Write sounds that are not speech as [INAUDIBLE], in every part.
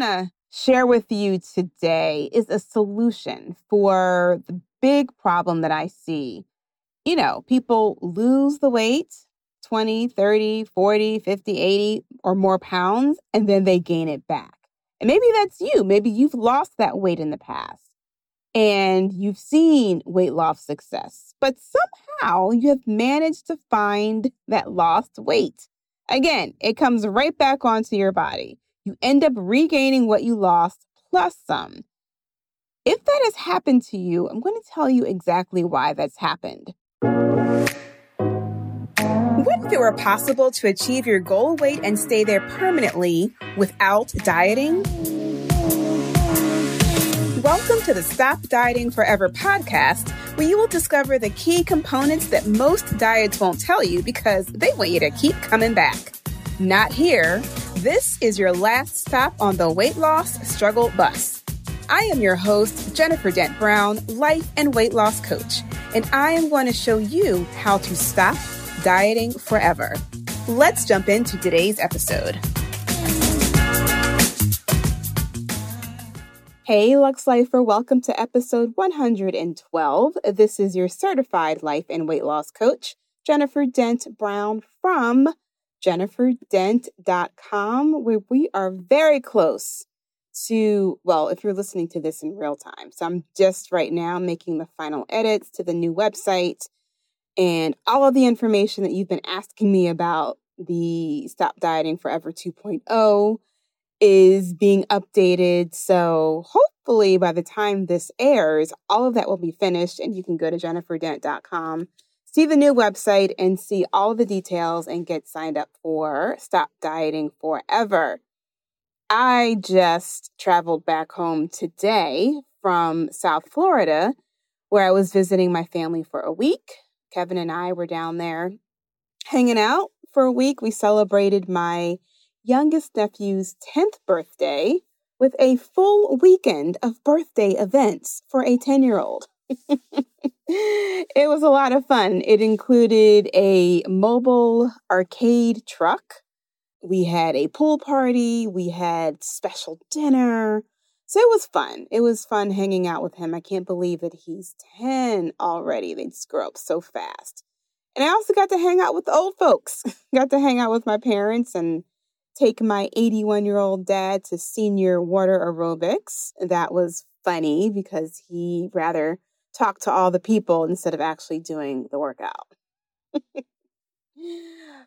want to share with you today is a solution for the big problem that I see. You know, people lose the weight 20, 30, 40, 50, 80 or more pounds, and then they gain it back. And maybe that's you. Maybe you've lost that weight in the past and you've seen weight loss success, but somehow you have managed to find that lost weight. Again, it comes right back onto your body. You end up regaining what you lost plus some. If that has happened to you, I'm going to tell you exactly why that's happened. What if it were possible to achieve your goal weight and stay there permanently without dieting? Welcome to the Stop Dieting Forever podcast, where you will discover the key components that most diets won't tell you because they want you to keep coming back. Not here. This is your last stop on the weight loss struggle bus. I am your host, Jennifer Dent Brown, life and weight loss coach, and I am going to show you how to stop dieting forever. Let's jump into today's episode. Hey, Lux Lifer, welcome to episode 112. This is your certified life and weight loss coach, Jennifer Dent Brown from jenniferdent.com, where we are very close to, well, if you're listening to this in real time. So I'm just right now making the final edits to the new website and all of the information that you've been asking me about the Stop Dieting Forever 2.0 is being updated. So hopefully by the time this airs, all of that will be finished and you can go to jenniferdent.com, see the new website and see all the details and get signed up for Stop Dieting Forever. I just traveled back home today from South Florida where I was visiting my family for a week. Kevin and I were down there hanging out for a week. We celebrated my youngest nephew's 10th birthday with a full weekend of birthday events for a 10 year old. [LAUGHS] it was a lot of fun. It included a mobile arcade truck. We had a pool party. We had special dinner. So it was fun. It was fun hanging out with him. I can't believe that he's 10 already. They just grow up so fast. And I also got to hang out with the old folks. [LAUGHS] got to hang out with my parents and take my 81 year old dad to senior water aerobics. That was funny because he rather talked to all the people instead of actually doing the workout. [LAUGHS]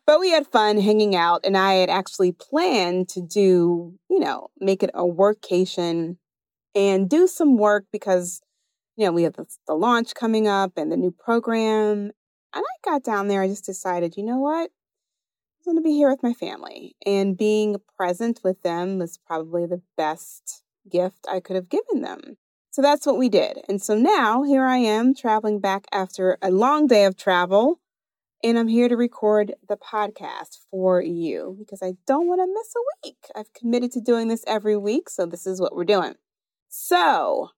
but we had fun hanging out, and I had actually planned to do, you know, make it a workcation and do some work because, you know, we have the, the launch coming up and the new program. And I got down there, I just decided, you know what? I'm going to be here with my family, and being present with them was probably the best gift I could have given them. So that's what we did. And so now here I am traveling back after a long day of travel, and I'm here to record the podcast for you because I don't want to miss a week. I've committed to doing this every week, so this is what we're doing. So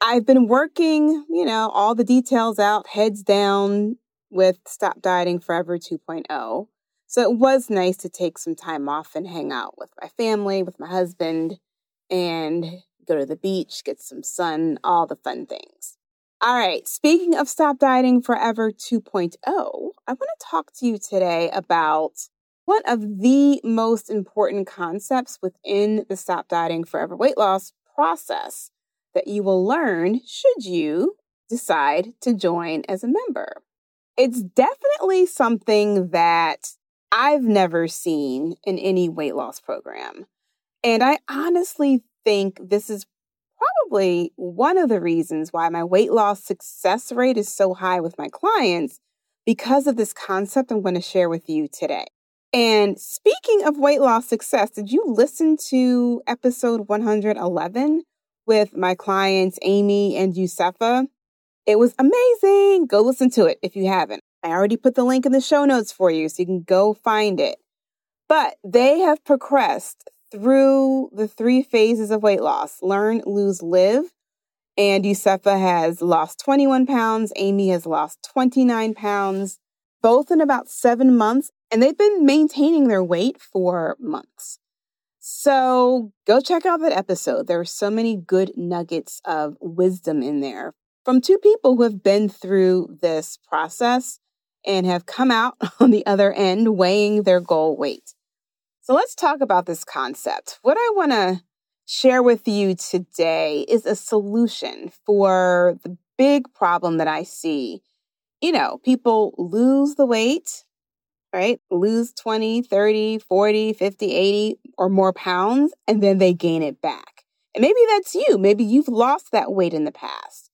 I've been working, you know, all the details out, heads down with Stop Dieting Forever 2.0. So it was nice to take some time off and hang out with my family, with my husband, and go to the beach, get some sun, all the fun things. All right, speaking of Stop Dieting Forever 2.0, I want to talk to you today about one of the most important concepts within the Stop Dieting Forever weight loss process that you will learn should you decide to join as a member. It's definitely something that I've never seen in any weight loss program. And I honestly think this is probably one of the reasons why my weight loss success rate is so high with my clients because of this concept I'm going to share with you today. And speaking of weight loss success, did you listen to episode 111 with my clients Amy and Yusefa? It was amazing. Go listen to it if you haven't. I already put the link in the show notes for you so you can go find it. But they have progressed through the three phases of weight loss learn, lose, live. And Yusefa has lost 21 pounds. Amy has lost 29 pounds, both in about seven months. And they've been maintaining their weight for months. So go check out that episode. There are so many good nuggets of wisdom in there from two people who have been through this process and have come out [LAUGHS] on the other end weighing their goal weight. So let's talk about this concept. What I want to share with you today is a solution for the big problem that I see. You know, people lose the weight, right? Lose 20, 30, 40, 50, 80 or more pounds, and then they gain it back. And maybe that's you. Maybe you've lost that weight in the past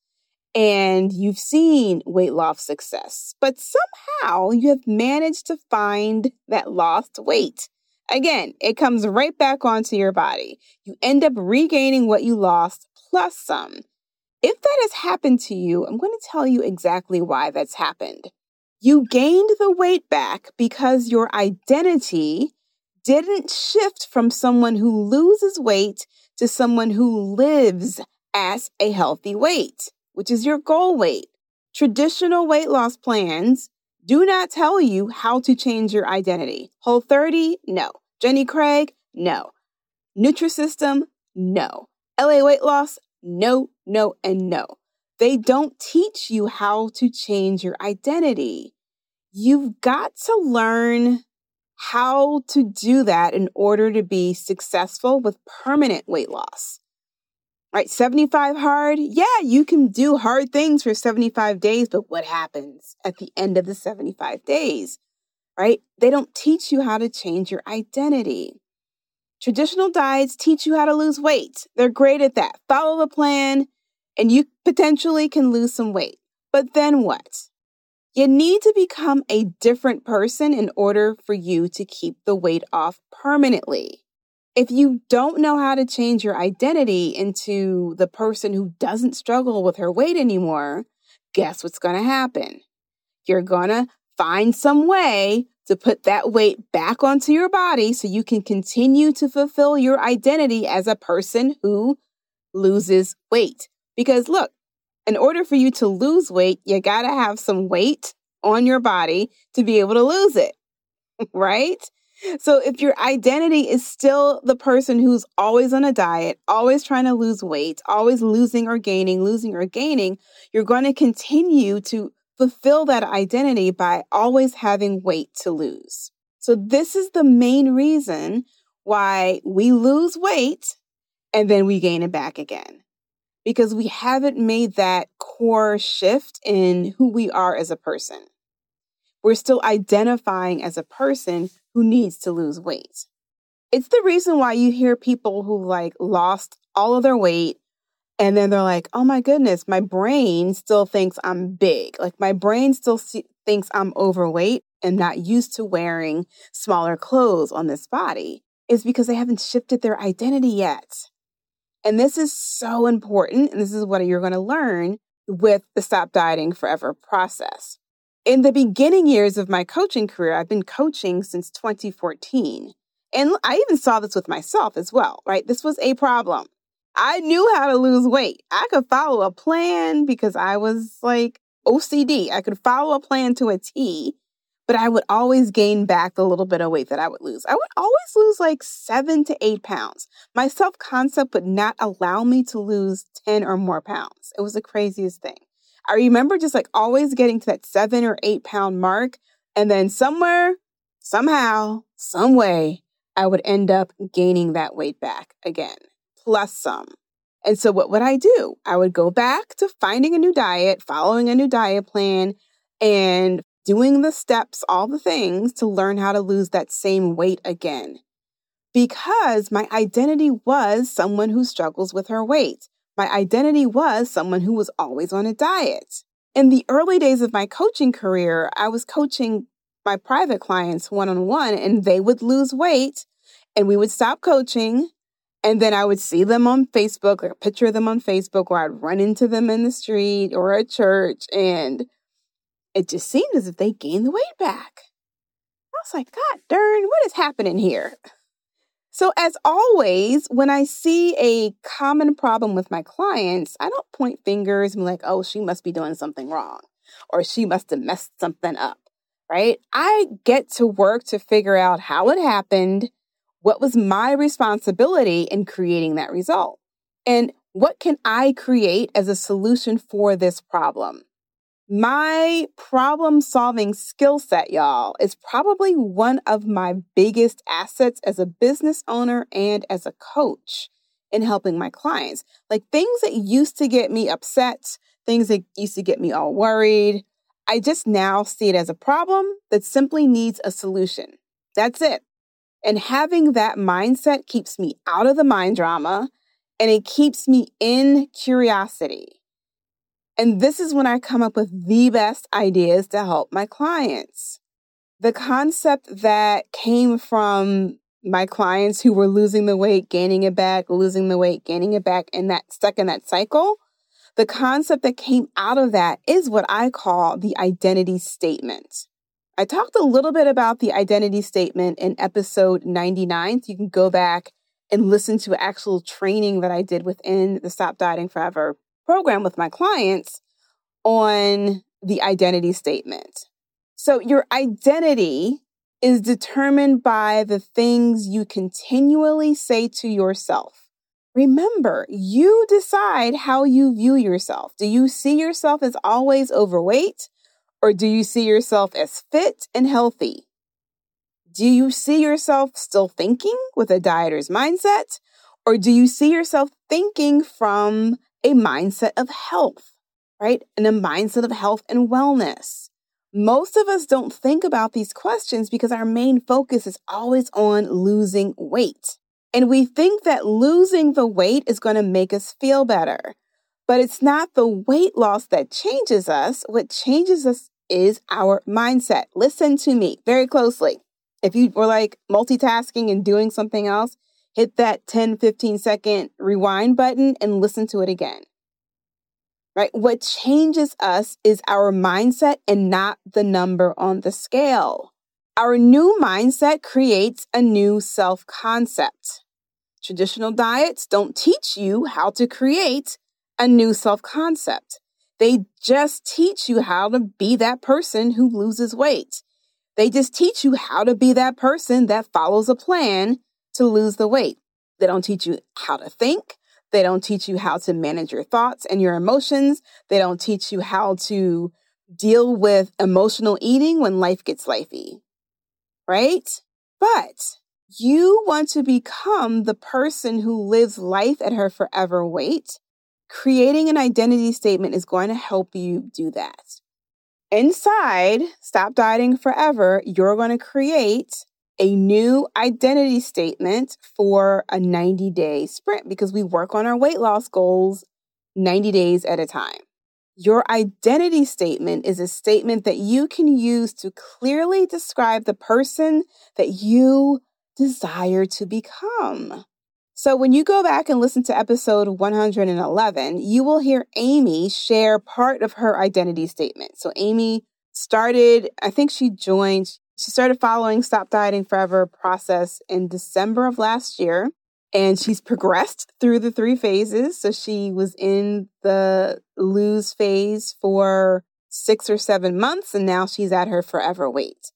and you've seen weight loss success, but somehow you have managed to find that lost weight. Again, it comes right back onto your body. You end up regaining what you lost plus some. If that has happened to you, I'm going to tell you exactly why that's happened. You gained the weight back because your identity didn't shift from someone who loses weight to someone who lives at a healthy weight, which is your goal weight. Traditional weight loss plans do not tell you how to change your identity. Whole 30, no. Jenny Craig, no. Nutrisystem, no. LA weight loss, no, no, and no. They don't teach you how to change your identity. You've got to learn how to do that in order to be successful with permanent weight loss. Right? 75 hard. Yeah, you can do hard things for 75 days, but what happens at the end of the 75 days? Right? They don't teach you how to change your identity. Traditional diets teach you how to lose weight. They're great at that. Follow the plan, and you potentially can lose some weight. But then what? You need to become a different person in order for you to keep the weight off permanently. If you don't know how to change your identity into the person who doesn't struggle with her weight anymore, guess what's going to happen? You're going to find some way to put that weight back onto your body so you can continue to fulfill your identity as a person who loses weight. Because look, in order for you to lose weight, you got to have some weight on your body to be able to lose it, [LAUGHS] right? So if your identity is still the person who's always on a diet, always trying to lose weight, always losing or gaining, losing or gaining, you're going to continue to fulfill that identity by always having weight to lose. So this is the main reason why we lose weight and then we gain it back again. Because we haven't made that core shift in who we are as a person. We're still identifying as a person who needs to lose weight. It's the reason why you hear people who like lost all of their weight and then they're like, oh my goodness, my brain still thinks I'm big. Like my brain still see- thinks I'm overweight and not used to wearing smaller clothes on this body. Is because they haven't shifted their identity yet. And this is so important. And this is what you're going to learn with the Stop Dieting Forever process. In the beginning years of my coaching career, I've been coaching since 2014. And I even saw this with myself as well, right? This was a problem. I knew how to lose weight. I could follow a plan because I was like OCD. I could follow a plan to a T, but I would always gain back the little bit of weight that I would lose. I would always lose like seven to eight pounds. My self concept would not allow me to lose 10 or more pounds. It was the craziest thing. I remember just like always getting to that seven or eight pound mark. And then somewhere, somehow, some way, I would end up gaining that weight back again plus some. And so, what would I do? I would go back to finding a new diet, following a new diet plan, and doing the steps, all the things to learn how to lose that same weight again. Because my identity was someone who struggles with her weight. My identity was someone who was always on a diet. In the early days of my coaching career, I was coaching my private clients one on one, and they would lose weight, and we would stop coaching and then I would see them on Facebook, or picture them on Facebook, or I'd run into them in the street or at church. And it just seemed as if they gained the weight back. I was like, God darn, what is happening here? [LAUGHS] So, as always, when I see a common problem with my clients, I don't point fingers and be like, oh, she must be doing something wrong or she must have messed something up, right? I get to work to figure out how it happened What was my responsibility in creating that result? And what can I create as a solution for this problem? My problem solving skill set, y'all, is probably one of my biggest assets as a business owner and as a coach in helping my clients. Like things that used to get me upset, things that used to get me all worried, I just now see it as a problem that simply needs a solution. That's it. And having that mindset keeps me out of the mind drama and it keeps me in curiosity. And this is when I come up with the best ideas to help my clients. The concept that came from my clients who were losing the weight, gaining it back, losing the weight, gaining it back, and that stuck in that cycle, the concept that came out of that is what I call the identity statement. I talked a little bit about the identity statement in episode 99. So you can go back and listen to actual training that I did within the Stop Dieting Forever program with my clients on the identity statement. So your identity is determined by the things you continually say to yourself. Remember, you decide how you view yourself. Do you see yourself as always overweight or do you see yourself as fit and healthy? Do you see yourself still thinking with a dieter's mindset or do you see yourself thinking from a mindset of health, right? And a mindset of health and wellness. Most of us don't think about these questions because our main focus is always on losing weight. And we think that losing the weight is going to make us feel better. But it's not the weight loss that changes us. What changes us is our mindset. Listen to me very closely. If you were like multitasking and doing something else, hit that 10, 15 second rewind button and listen to it again. Right? What changes us is our mindset and not the number on the scale. Our new mindset creates a new self concept. Traditional diets don't teach you how to create a new self concept. They just teach you how to be that person who loses weight. They just teach you how to be that person that follows a plan to lose the weight. They don't teach you how to think. They don't teach you how to manage your thoughts and your emotions. They don't teach you how to deal with emotional eating when life gets lifey. Right? But you want to become the person who lives life at her forever weight. Creating an identity statement is going to help you do that. Inside Stop Dieting Forever, you're going to create a new identity statement for a 90 day sprint because we work on our weight loss goals 90 days at a time. Your identity statement is a statement that you can use to clearly describe the person that you desire to become. So, when you go back and listen to episode 111, you will hear Amy share part of her identity statement. So, Amy started, I think she joined, she started following Stop Dieting Forever process in December of last year, and she's progressed through the three phases. So she was in the lose phase for six or seven months, and now she's at her forever weight.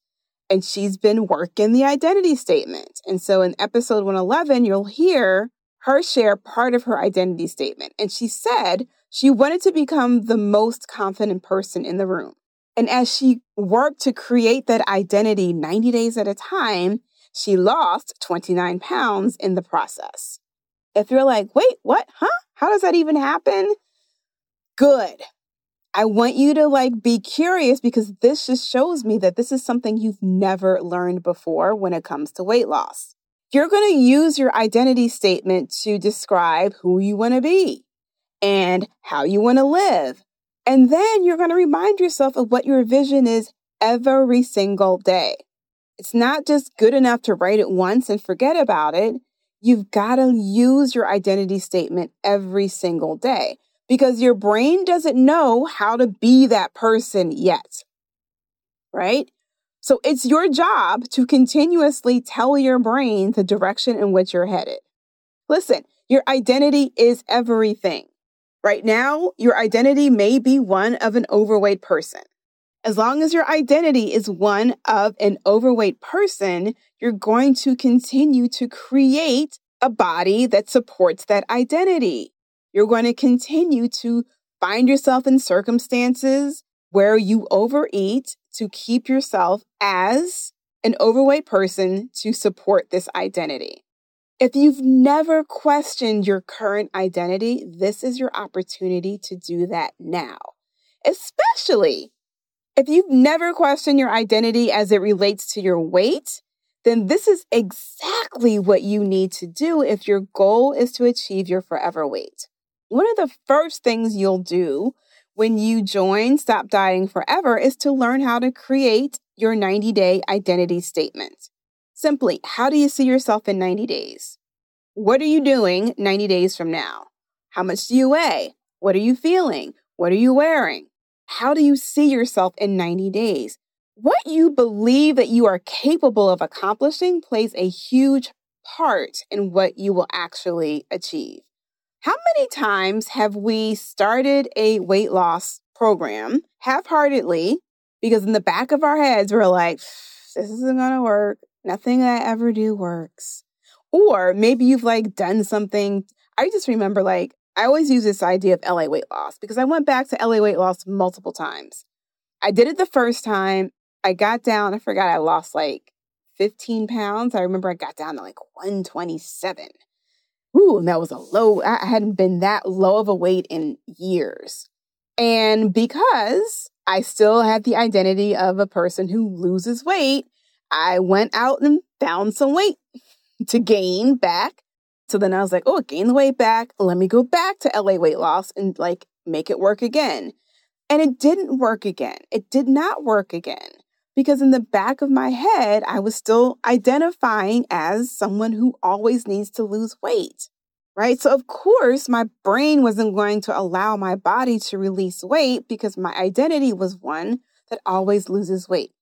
And she's been working the identity statement. And so in episode 111, you'll hear her share part of her identity statement. And she said she wanted to become the most confident person in the room. And as she worked to create that identity 90 days at a time, she lost 29 pounds in the process. If you're like, wait, what? Huh? How does that even happen? Good. I want you to like be curious because this just shows me that this is something you've never learned before when it comes to weight loss. You're going to use your identity statement to describe who you want to be and how you want to live and then you're going to remind yourself of what your vision is every single day. It's not just good enough to write it once and forget about it. You've got to use your identity statement every single day because your brain doesn't know how to be that person yet. Right? So it's your job to continuously tell your brain the direction in which you're headed. Listen, your identity is everything. Right now, your identity may be one of an overweight person. As long as your identity is one of an overweight person, you're going to continue to create a body that supports that identity. You're going to continue to find yourself in circumstances where you overeat to keep yourself as an overweight person to support this identity. If you've never questioned your current identity, this is your opportunity to do that now, especially if you've never questioned your identity as it relates to your weight, then this is exactly what you need to do if your goal is to achieve your forever weight. One of the first things you'll do when you join Stop Dieting Forever is to learn how to create your 90 day identity statement. Simply, how do you see yourself in 90 days? What are you doing 90 days from now? How much do you weigh? What are you feeling? What are you wearing? How do you see yourself in 90 days? What you believe that you are capable of accomplishing plays a huge part in what you will actually achieve. How many times have we started a weight loss program half heartedly because in the back of our heads, we're like, this isn't going to work. Nothing I ever do works. Or maybe you've like done something. I just remember like I always use this idea of LA weight loss because I went back to LA weight loss multiple times. I did it the first time. I got down, I forgot I lost like 15 pounds. I remember I got down to like 127. Ooh, and that was a low, I hadn't been that low of a weight in years. And because I still had the identity of a person who loses weight, I went out and found some weight to gain back so then I was like, oh, gain the weight back. Let me go back to LA weight loss and like make it work again. And it didn't work again. It did not work again because in the back of my head, I was still identifying as someone who always needs to lose weight. Right. So, of course, my brain wasn't going to allow my body to release weight because my identity was one that always loses weight.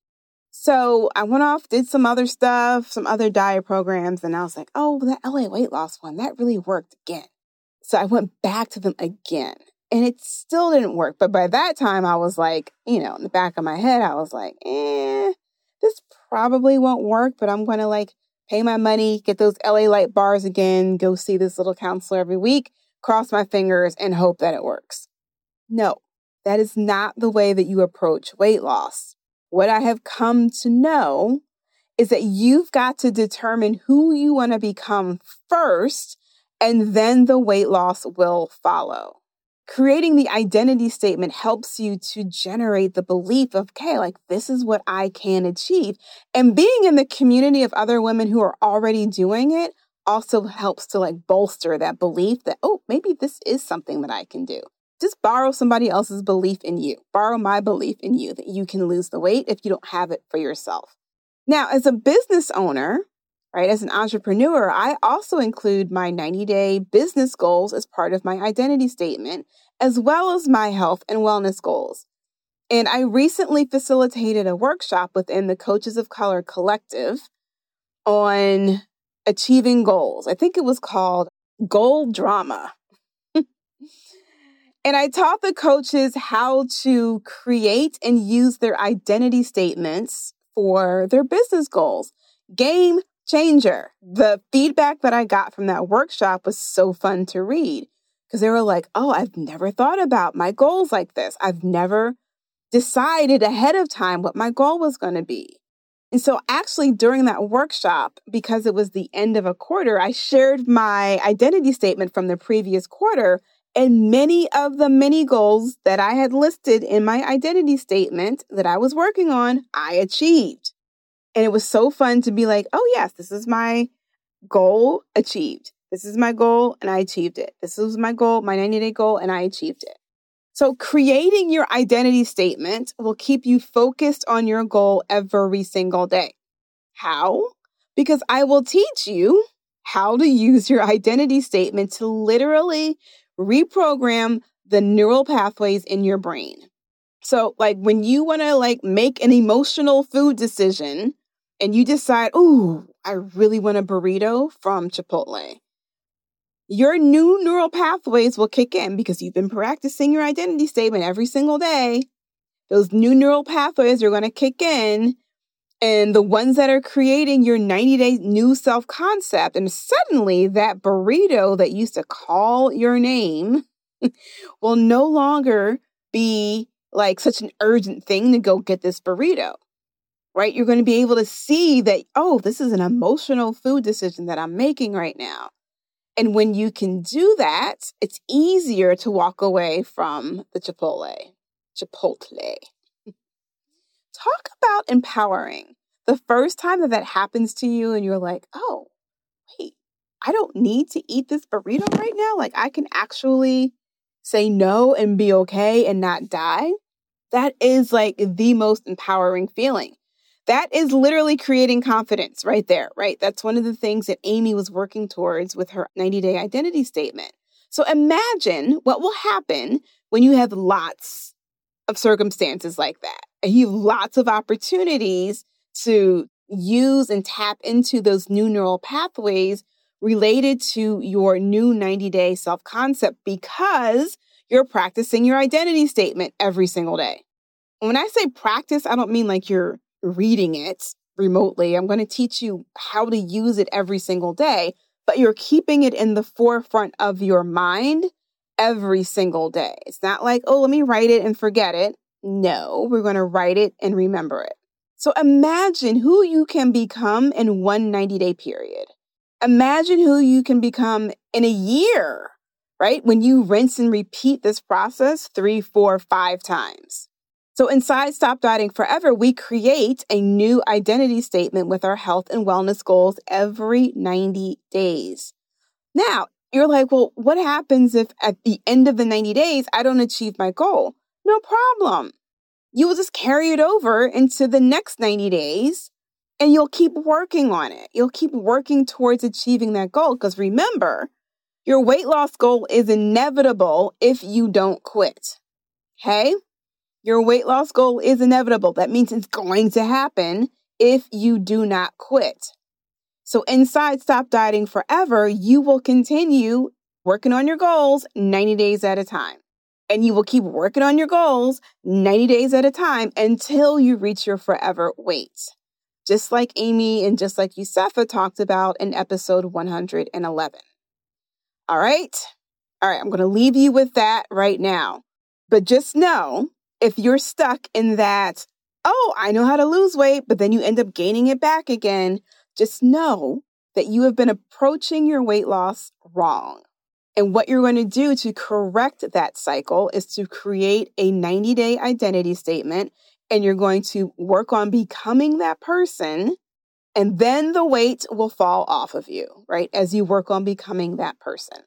So I went off, did some other stuff, some other diet programs, and I was like, oh, that LA weight loss one, that really worked again. So I went back to them again and it still didn't work. But by that time, I was like, you know, in the back of my head, I was like, eh, this probably won't work, but I'm going to like pay my money, get those LA Lite bars again, go see this little counselor every week, cross my fingers, and hope that it works. No, that is not the way that you approach weight loss what I have come to know is that you've got to determine who you want to become first, and then the weight loss will follow. Creating the identity statement helps you to generate the belief of, okay, like this is what I can achieve. And being in the community of other women who are already doing it also helps to like bolster that belief that, oh, maybe this is something that I can do just borrow somebody else's belief in you. Borrow my belief in you that you can lose the weight if you don't have it for yourself. Now, as a business owner, right, as an entrepreneur, I also include my 90 day business goals as part of my identity statement, as well as my health and wellness goals. And I recently facilitated a workshop within the Coaches of Color Collective on achieving goals. I think it was called Goal Drama. And I taught the coaches how to create and use their identity statements for their business goals. Game changer. The feedback that I got from that workshop was so fun to read because they were like, oh, I've never thought about my goals like this. I've never decided ahead of time what my goal was going to be. And so, actually, during that workshop, because it was the end of a quarter, I shared my identity statement from the previous quarter and many of the many goals that I had listed in my identity statement that I was working on, I achieved. And it was so fun to be like, oh, yes, this is my goal achieved. This is my goal and I achieved it. This was my goal, my 90 day goal, and I achieved it. So, creating your identity statement will keep you focused on your goal every single day. How? Because I will teach you how to use your identity statement to literally reprogram the neural pathways in your brain. So, like when you want to like make an emotional food decision and you decide, "Ooh, I really want a burrito from Chipotle." Your new neural pathways will kick in because you've been practicing your identity statement every single day those new neural pathways are going to kick in and the ones that are creating your 90 day new self concept. And suddenly that burrito that used to call your name [LAUGHS] will no longer be like such an urgent thing to go get this burrito, right? You're going to be able to see that, oh, this is an emotional food decision that I'm making right now. And when you can do that, it's easier to walk away from the Chipotle. Chipotle. Talk about empowering. The first time that that happens to you and you're like, oh, wait, I don't need to eat this burrito right now. Like I can actually say no and be okay and not die. That is like the most empowering feeling. That is literally creating confidence right there, right? That's one of the things that Amy was working towards with her 90 day identity statement. So imagine what will happen when you have lots of circumstances like that. You have lots of opportunities to use and tap into those new neural pathways related to your new 90 day self concept because you're practicing your identity statement every single day. When I say practice, I don't mean like you're reading it remotely. I'm going to teach you how to use it every single day, but you're keeping it in the forefront of your mind every single day. It's not like, oh, let me write it and forget it. No, we're going to write it and remember it. So imagine who you can become in one 90 day period. Imagine who you can become in a year, right? When you rinse and repeat this process three, four, five times. So inside Stop Dieting Forever, we create a new identity statement with our health and wellness goals every 90 days. Now, you're like, well, what happens if at the end of the 90 days, I don't achieve my goal? No problem you will just carry it over into the next 90 days and you'll keep working on it. You'll keep working towards achieving that goal. Because remember, your weight loss goal is inevitable if you don't quit. Okay? Your weight loss goal is inevitable. That means it's going to happen if you do not quit. So, inside Stop Dieting Forever, you will continue working on your goals 90 days at a time and you will keep working on your goals 90 days at a time until you reach your forever weight. Just like Amy and just like Yusefa talked about in episode 111. All right. All right. I'm going to leave you with that right now. But just know if you're stuck in that, oh, I know how to lose weight, but then you end up gaining it back again, just know that you have been approaching your weight loss wrong. And what you're going to do to correct that cycle is to create a 90 day identity statement and you're going to work on becoming that person. And then the weight will fall off of you, right? As you work on becoming that person.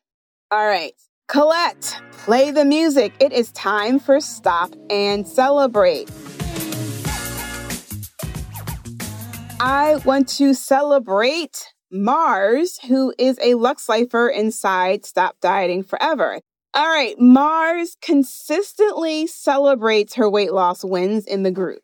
All right. Colette, play the music. It is time for Stop and Celebrate. I want to celebrate Mars, who is a Lux Lifer inside Stop Dieting Forever. All right, Mars consistently celebrates her weight loss wins in the group.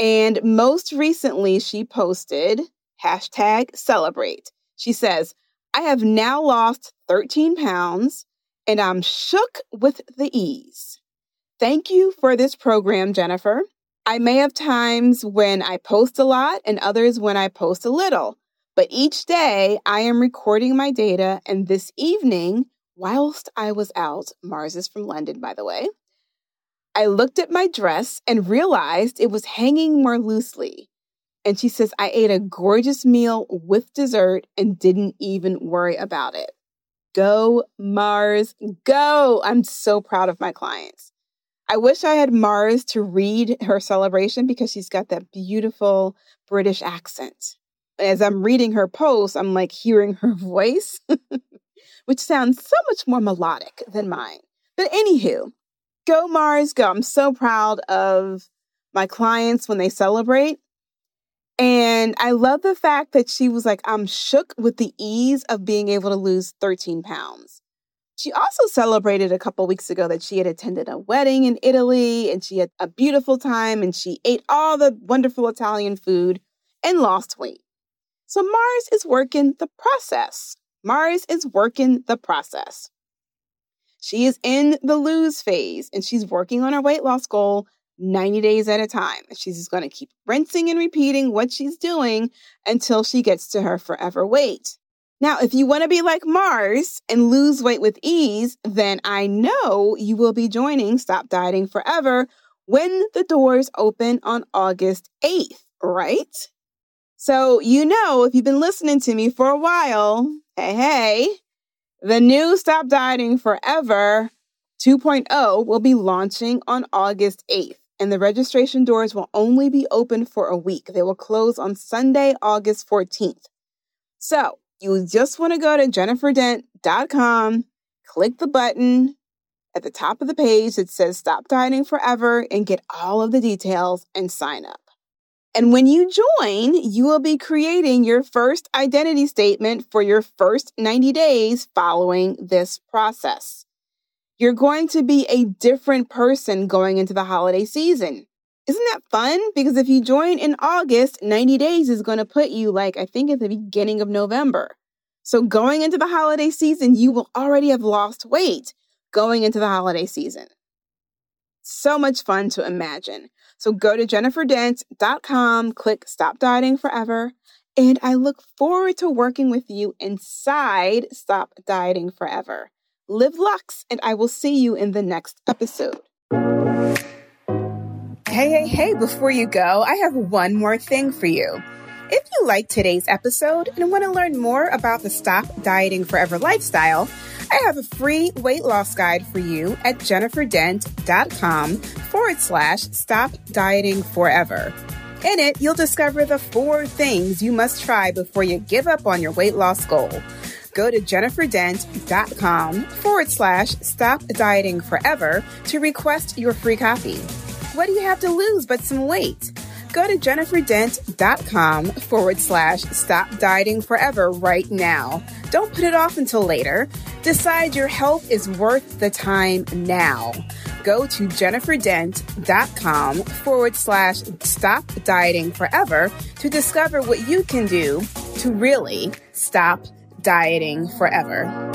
And most recently, she posted hashtag celebrate. She says, I have now lost 13 pounds and I'm shook with the ease. Thank you for this program, Jennifer. I may have times when I post a lot and others when I post a little. But each day I am recording my data, and this evening, whilst I was out, Mars is from London, by the way, I looked at my dress and realized it was hanging more loosely. And she says, I ate a gorgeous meal with dessert and didn't even worry about it. Go, Mars, go. I'm so proud of my clients. I wish I had Mars to read her celebration because she's got that beautiful British accent as I'm reading her post, I'm like hearing her [LAUGHS] voice, which sounds so much more melodic than mine. But anywho, go Mars, go. I'm so proud of my clients when they celebrate. And I love the fact that she was like, I'm shook with the ease of being able to lose 13 pounds. She also celebrated a couple weeks ago that she had attended a wedding in Italy and she had a beautiful time and she ate all the wonderful Italian food and lost weight. So Mars is working the process. Mars is working the process. She is in the lose phase and she's working on her weight loss goal 90 days at a time. She's going to keep rinsing and repeating what she's doing until she gets to her forever weight. Now, if you want to be like Mars and lose weight with ease, then I know you will be joining Stop Dieting Forever when the doors open on August 8th, right? So, you know, if you've been listening to me for a while, hey, hey, the new Stop Dieting Forever 2.0 will be launching on August 8th, and the registration doors will only be open for a week. They will close on Sunday, August 14th. So, you just want to go to jenniferdent.com, click the button at the top of the page that says Stop Dieting Forever, and get all of the details and sign up. And when you join, you will be creating your first identity statement for your first 90 days following this process. You're going to be a different person going into the holiday season. Isn't that fun? Because if you join in August, 90 days is going to put you like, I think, at the beginning of November. So going into the holiday season, you will already have lost weight going into the holiday season. So much fun to imagine. So go to jenniferdent.com, click Stop Dieting Forever, and I look forward to working with you inside Stop Dieting Forever. Live Lux, and I will see you in the next episode. Hey, hey, hey, before you go, I have one more thing for you. If you like today's episode and want to learn more about the Stop Dieting Forever lifestyle, I have a free weight loss guide for you at jenniferdent.com forward slash stop dieting forever. In it, you'll discover the four things you must try before you give up on your weight loss goal. Go to jenniferdent.com forward slash stop dieting forever to request your free copy. What do you have to lose but some weight? Go to jenniferdent.com forward slash stop dieting forever right now. Don't put it off until later. Decide your health is worth the time now. Go to jenniferdent.com forward slash stop dieting forever to discover what you can do to really stop dieting forever.